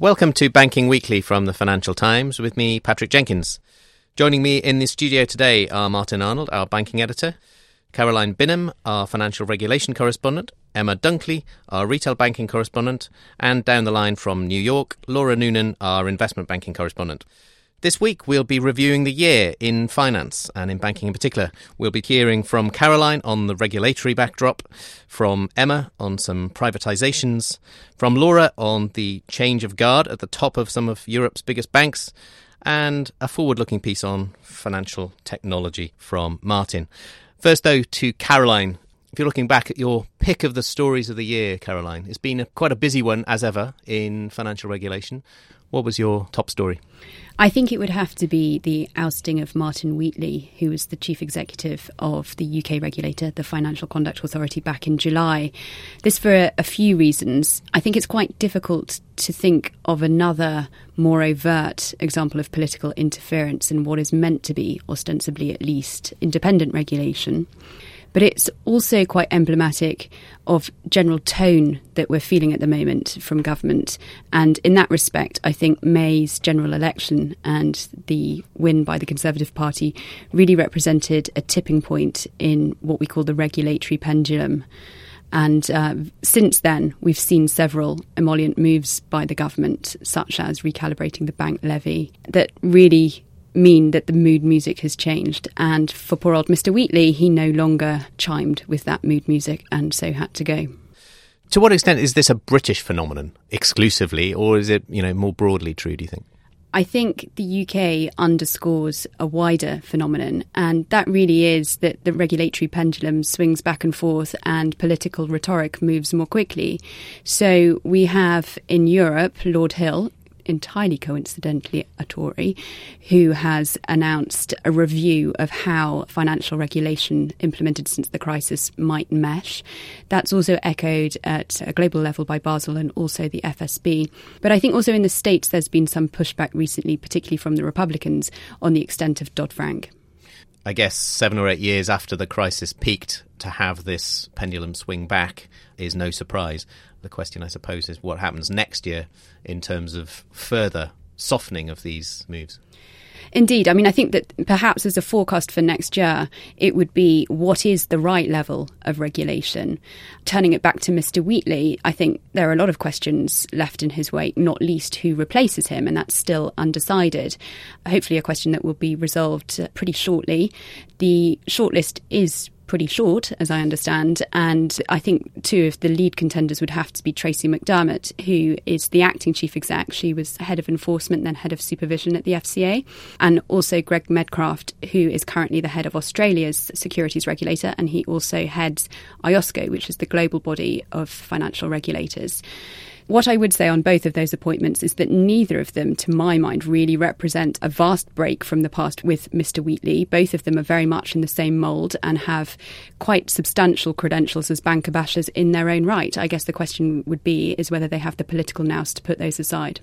Welcome to Banking Weekly from the Financial Times with me, Patrick Jenkins. Joining me in the studio today are Martin Arnold, our banking editor, Caroline Binham, our financial regulation correspondent, Emma Dunkley, our retail banking correspondent, and down the line from New York, Laura Noonan, our investment banking correspondent. This week, we'll be reviewing the year in finance and in banking in particular. We'll be hearing from Caroline on the regulatory backdrop, from Emma on some privatizations, from Laura on the change of guard at the top of some of Europe's biggest banks, and a forward looking piece on financial technology from Martin. First, though, to Caroline. If you're looking back at your pick of the stories of the year, Caroline, it's been a, quite a busy one as ever in financial regulation. What was your top story? I think it would have to be the ousting of Martin Wheatley, who was the chief executive of the UK regulator, the Financial Conduct Authority, back in July. This for a, a few reasons. I think it's quite difficult to think of another more overt example of political interference in what is meant to be, ostensibly at least, independent regulation but it's also quite emblematic of general tone that we're feeling at the moment from government. And in that respect, I think May's general election and the win by the Conservative Party really represented a tipping point in what we call the regulatory pendulum. And uh, since then, we've seen several emollient moves by the government, such as recalibrating the bank levy, that really mean that the mood music has changed. And for poor old Mr. Wheatley, he no longer chimed with that mood music and so had to go. To what extent is this a British phenomenon exclusively, or is it, you know, more broadly true, do you think? I think the UK underscores a wider phenomenon, and that really is that the regulatory pendulum swings back and forth and political rhetoric moves more quickly. So we have in Europe Lord Hill, entirely coincidentally a Tory, who has announced a review of how financial regulation implemented since the crisis might mesh. That's also echoed at a global level by Basel and also the FSB. But I think also in the States there's been some pushback recently, particularly from the Republicans, on the extent of Dodd Frank. I guess seven or eight years after the crisis peaked, to have this pendulum swing back is no surprise. The question, I suppose, is what happens next year in terms of further softening of these moves. Indeed. I mean, I think that perhaps as a forecast for next year, it would be what is the right level of regulation? Turning it back to Mr. Wheatley, I think there are a lot of questions left in his wake, not least who replaces him, and that's still undecided. Hopefully, a question that will be resolved uh, pretty shortly. The shortlist is pretty short, as I understand. And I think two of the lead contenders would have to be Tracey McDermott, who is the acting chief exec. She was head of enforcement, then head of supervision at the FCA, and also Greg Medcraft, who is currently the head of Australia's securities regulator, and he also heads IOSCO, which is the global body of financial regulators. What I would say on both of those appointments is that neither of them, to my mind, really represent a vast break from the past with Mr. Wheatley. Both of them are very much in the same mould and have quite substantial credentials as banker bashers in their own right. I guess the question would be is whether they have the political nous to put those aside.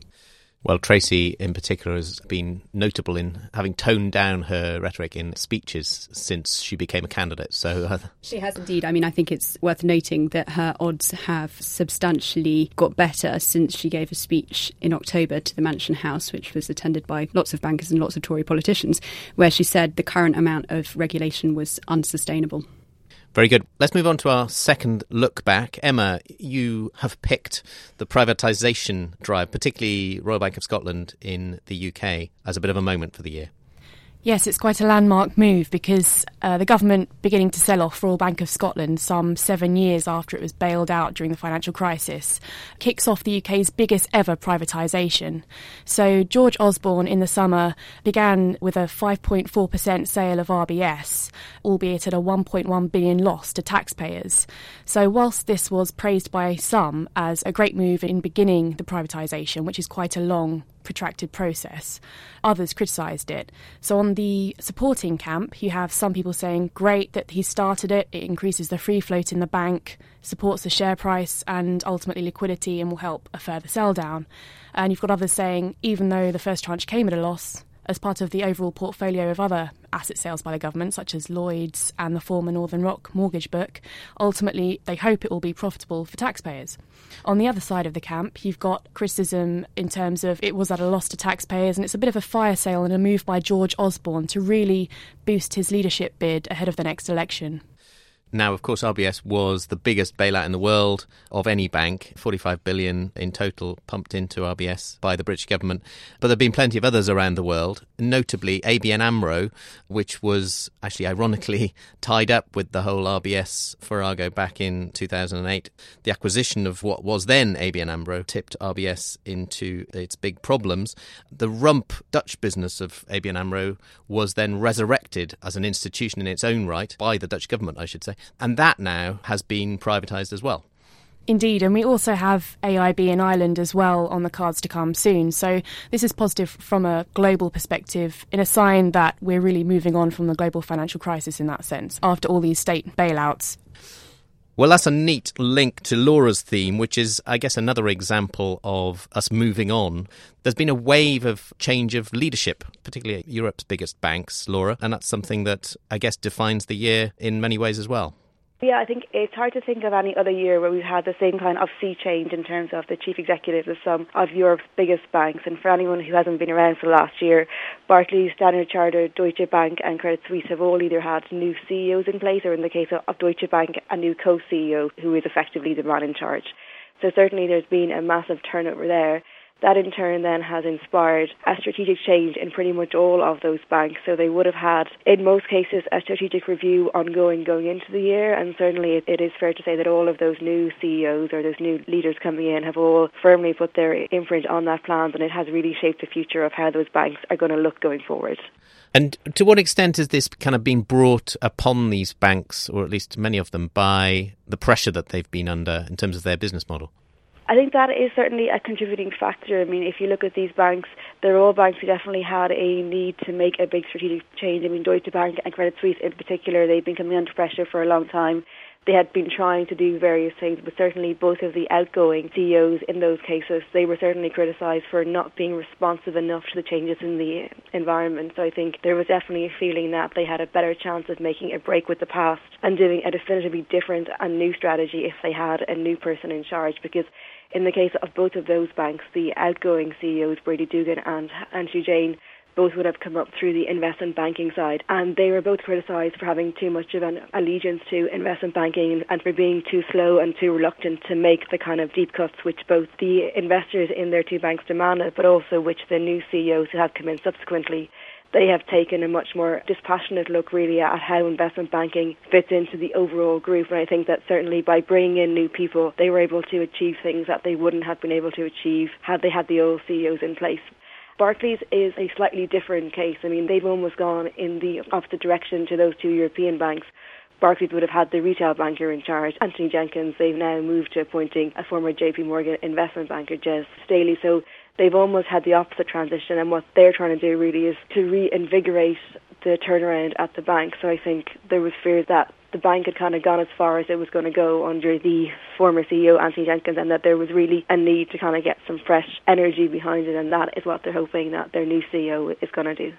Well, Tracey in particular has been notable in having toned down her rhetoric in speeches since she became a candidate. So uh, she has indeed. I mean, I think it's worth noting that her odds have substantially got better since she gave a speech in October to the Mansion House, which was attended by lots of bankers and lots of Tory politicians, where she said the current amount of regulation was unsustainable. Very good. Let's move on to our second look back. Emma, you have picked the privatisation drive, particularly Royal Bank of Scotland in the UK, as a bit of a moment for the year. Yes, it's quite a landmark move because uh, the government beginning to sell off Royal Bank of Scotland some seven years after it was bailed out during the financial crisis kicks off the UK's biggest ever privatisation. So George Osborne in the summer began with a 5.4% sale of RBS, albeit at a 1.1 billion loss to taxpayers. So whilst this was praised by some as a great move in beginning the privatisation, which is quite a long protracted process. Others criticised it. So, on the supporting camp, you have some people saying, great that he started it, it increases the free float in the bank, supports the share price, and ultimately liquidity, and will help a further sell down. And you've got others saying, even though the first tranche came at a loss, as part of the overall portfolio of other asset sales by the government, such as Lloyd's and the former Northern Rock mortgage book, ultimately they hope it will be profitable for taxpayers. On the other side of the camp, you've got criticism in terms of it was at a loss to taxpayers, and it's a bit of a fire sale and a move by George Osborne to really boost his leadership bid ahead of the next election. Now, of course, RBS was the biggest bailout in the world of any bank, 45 billion in total pumped into RBS by the British government. But there have been plenty of others around the world, notably ABN AMRO, which was actually ironically tied up with the whole RBS farrago back in 2008. The acquisition of what was then ABN AMRO tipped RBS into its big problems. The rump Dutch business of ABN AMRO was then resurrected as an institution in its own right by the Dutch government, I should say. And that now has been privatised as well. Indeed, and we also have AIB in Ireland as well on the cards to come soon. So this is positive from a global perspective, in a sign that we're really moving on from the global financial crisis in that sense, after all these state bailouts. Well, that's a neat link to Laura's theme, which is, I guess, another example of us moving on. There's been a wave of change of leadership, particularly at Europe's biggest banks, Laura, and that's something that I guess defines the year in many ways as well. Yeah, I think it's hard to think of any other year where we've had the same kind of sea change in terms of the chief executives of some of Europe's biggest banks. And for anyone who hasn't been around for the last year, Barclays, Standard Chartered, Deutsche Bank, and Credit Suisse have all either had new CEOs in place, or in the case of Deutsche Bank, a new co-CEO who is effectively the man in charge. So certainly there's been a massive turnover there. That in turn then has inspired a strategic change in pretty much all of those banks. So they would have had, in most cases, a strategic review ongoing going into the year. And certainly it is fair to say that all of those new CEOs or those new leaders coming in have all firmly put their imprint on that plan and it has really shaped the future of how those banks are going to look going forward. And to what extent has this kind of been brought upon these banks, or at least many of them, by the pressure that they've been under in terms of their business model? I think that is certainly a contributing factor. I mean, if you look at these banks, they're all banks who definitely had a need to make a big strategic change. I mean, Deutsche Bank and Credit Suisse in particular, they've been coming under pressure for a long time. They had been trying to do various things, but certainly both of the outgoing CEOs in those cases, they were certainly criticised for not being responsive enough to the changes in the uh, environment. So I think there was definitely a feeling that they had a better chance of making a break with the past and doing a definitively different and new strategy if they had a new person in charge because in the case of both of those banks, the outgoing CEOs, Brady Dougan and Anshu Jain, both would have come up through the investment banking side. And they were both criticised for having too much of an allegiance to investment banking and for being too slow and too reluctant to make the kind of deep cuts which both the investors in their two banks demanded, but also which the new CEOs who have come in subsequently they have taken a much more dispassionate look really at how investment banking fits into the overall group. And I think that certainly by bringing in new people, they were able to achieve things that they wouldn't have been able to achieve had they had the old CEOs in place. Barclays is a slightly different case. I mean, they've almost gone in the opposite direction to those two European banks. Barclays would have had the retail banker in charge, Anthony Jenkins. They've now moved to appointing a former JP Morgan investment banker, Jes Staley. So they've almost had the opposite transition, and what they're trying to do really is to reinvigorate the turnaround at the bank. So I think there was fear that the bank had kind of gone as far as it was going to go under the former CEO Anthony Jenkins, and that there was really a need to kind of get some fresh energy behind it, and that is what they're hoping that their new CEO is going to do.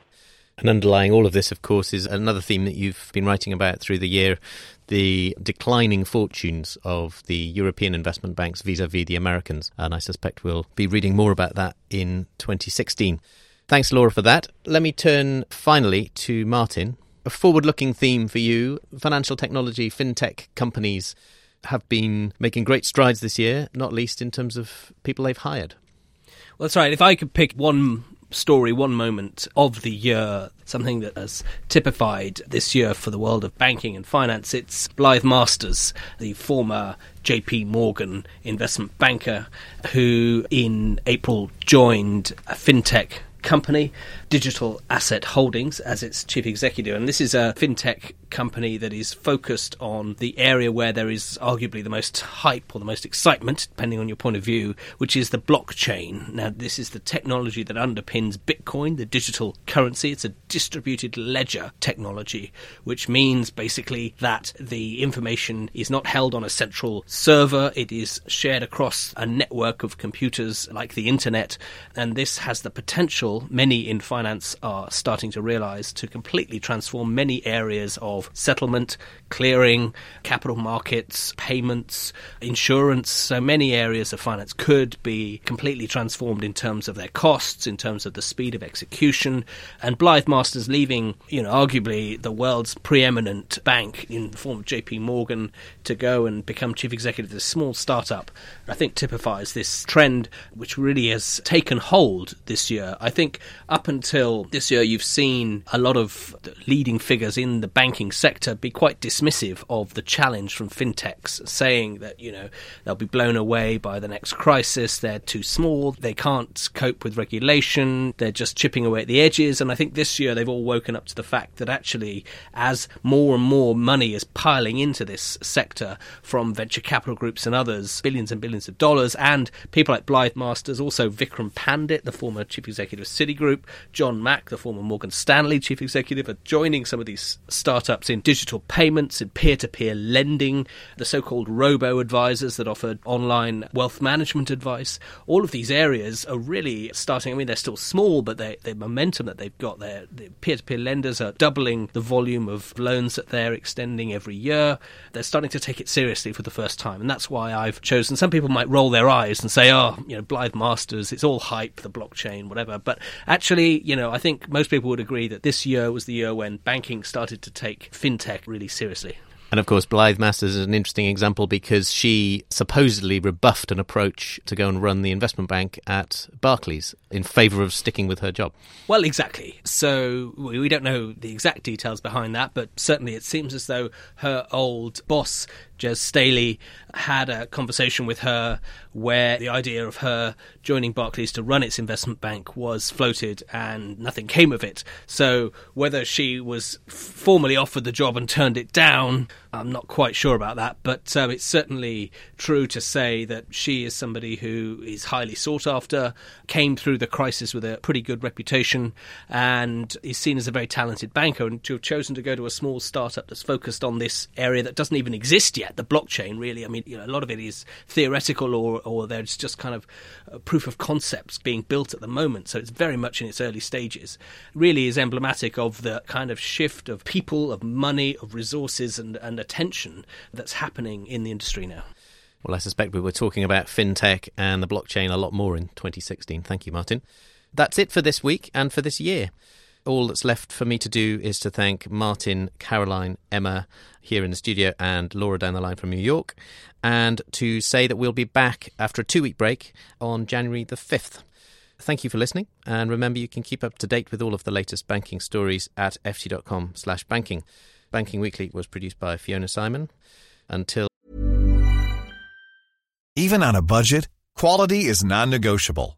And underlying all of this, of course, is another theme that you've been writing about through the year the declining fortunes of the European investment banks vis a vis the Americans. And I suspect we'll be reading more about that in 2016. Thanks, Laura, for that. Let me turn finally to Martin. A forward looking theme for you financial technology, fintech companies have been making great strides this year, not least in terms of people they've hired. Well, that's right. If I could pick one story, one moment of the year, something that has typified this year for the world of banking and finance. It's Blythe Masters, the former JP Morgan investment banker who in April joined a fintech company, Digital Asset Holdings, as its chief executive. And this is a fintech company that is focused on the area where there is arguably the most hype or the most excitement, depending on your point of view, which is the blockchain. Now, this is the technology that underpins Bitcoin, the digital currency. It's a distributed ledger technology, which means basically that the information is not held on a central server, it is shared across a network of computers like the internet. And this has the potential, many in finance are starting to realize, to completely transform many areas of of settlement, clearing, capital markets, payments, insurance. So many areas of finance could be completely transformed in terms of their costs, in terms of the speed of execution. And Blythe Masters leaving, you know, arguably the world's preeminent bank in the form of JP Morgan to go and become chief executive of a small startup, I think typifies this trend which really has taken hold this year. I think up until this year, you've seen a lot of leading figures in the banking sector be quite dismissive of the challenge from fintechs, saying that, you know, they'll be blown away by the next crisis, they're too small, they can't cope with regulation, they're just chipping away at the edges. And I think this year they've all woken up to the fact that actually, as more and more money is piling into this sector from venture capital groups and others, billions and billions of dollars, and people like Blythe Masters, also Vikram Pandit, the former chief executive Citigroup, John Mack, the former Morgan Stanley chief executive, are joining some of these startups in digital payments, in peer to peer lending, the so called robo advisors that offer online wealth management advice. All of these areas are really starting. I mean, they're still small, but they, the momentum that they've got there, the peer to peer lenders are doubling the volume of loans that they're extending every year. They're starting to take it seriously for the first time. And that's why I've chosen. Some people might roll their eyes and say, oh, you know, Blythe Masters, it's all hype, the blockchain, whatever. But actually, you know, I think most people would agree that this year was the year when banking started to take fintech really seriously. And of course, Blythe Masters is an interesting example because she supposedly rebuffed an approach to go and run the investment bank at Barclays in favour of sticking with her job. Well, exactly. So we don't know the exact details behind that, but certainly it seems as though her old boss Jes Staley had a conversation with her where the idea of her joining Barclays to run its investment bank was floated and nothing came of it. So whether she was formally offered the job and turned it down, I'm not quite sure about that. But um, it's certainly true to say that she is somebody who is highly sought after, came through the crisis with a pretty good reputation, and is seen as a very talented banker. And to have chosen to go to a small startup that's focused on this area that doesn't even exist yet yet. The blockchain, really, I mean, you know, a lot of it is theoretical, or or there's just kind of uh, proof of concepts being built at the moment. So it's very much in its early stages. Really, is emblematic of the kind of shift of people, of money, of resources, and and attention that's happening in the industry now. Well, I suspect we were talking about fintech and the blockchain a lot more in 2016. Thank you, Martin. That's it for this week and for this year all that's left for me to do is to thank Martin, Caroline, Emma here in the studio, and Laura down the line from New York, and to say that we'll be back after a two week break on January the 5th. Thank you for listening, and remember you can keep up to date with all of the latest banking stories at ft.com slash banking. Banking Weekly was produced by Fiona Simon. Until Even on a budget, quality is non-negotiable.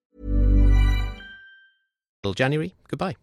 January. Goodbye.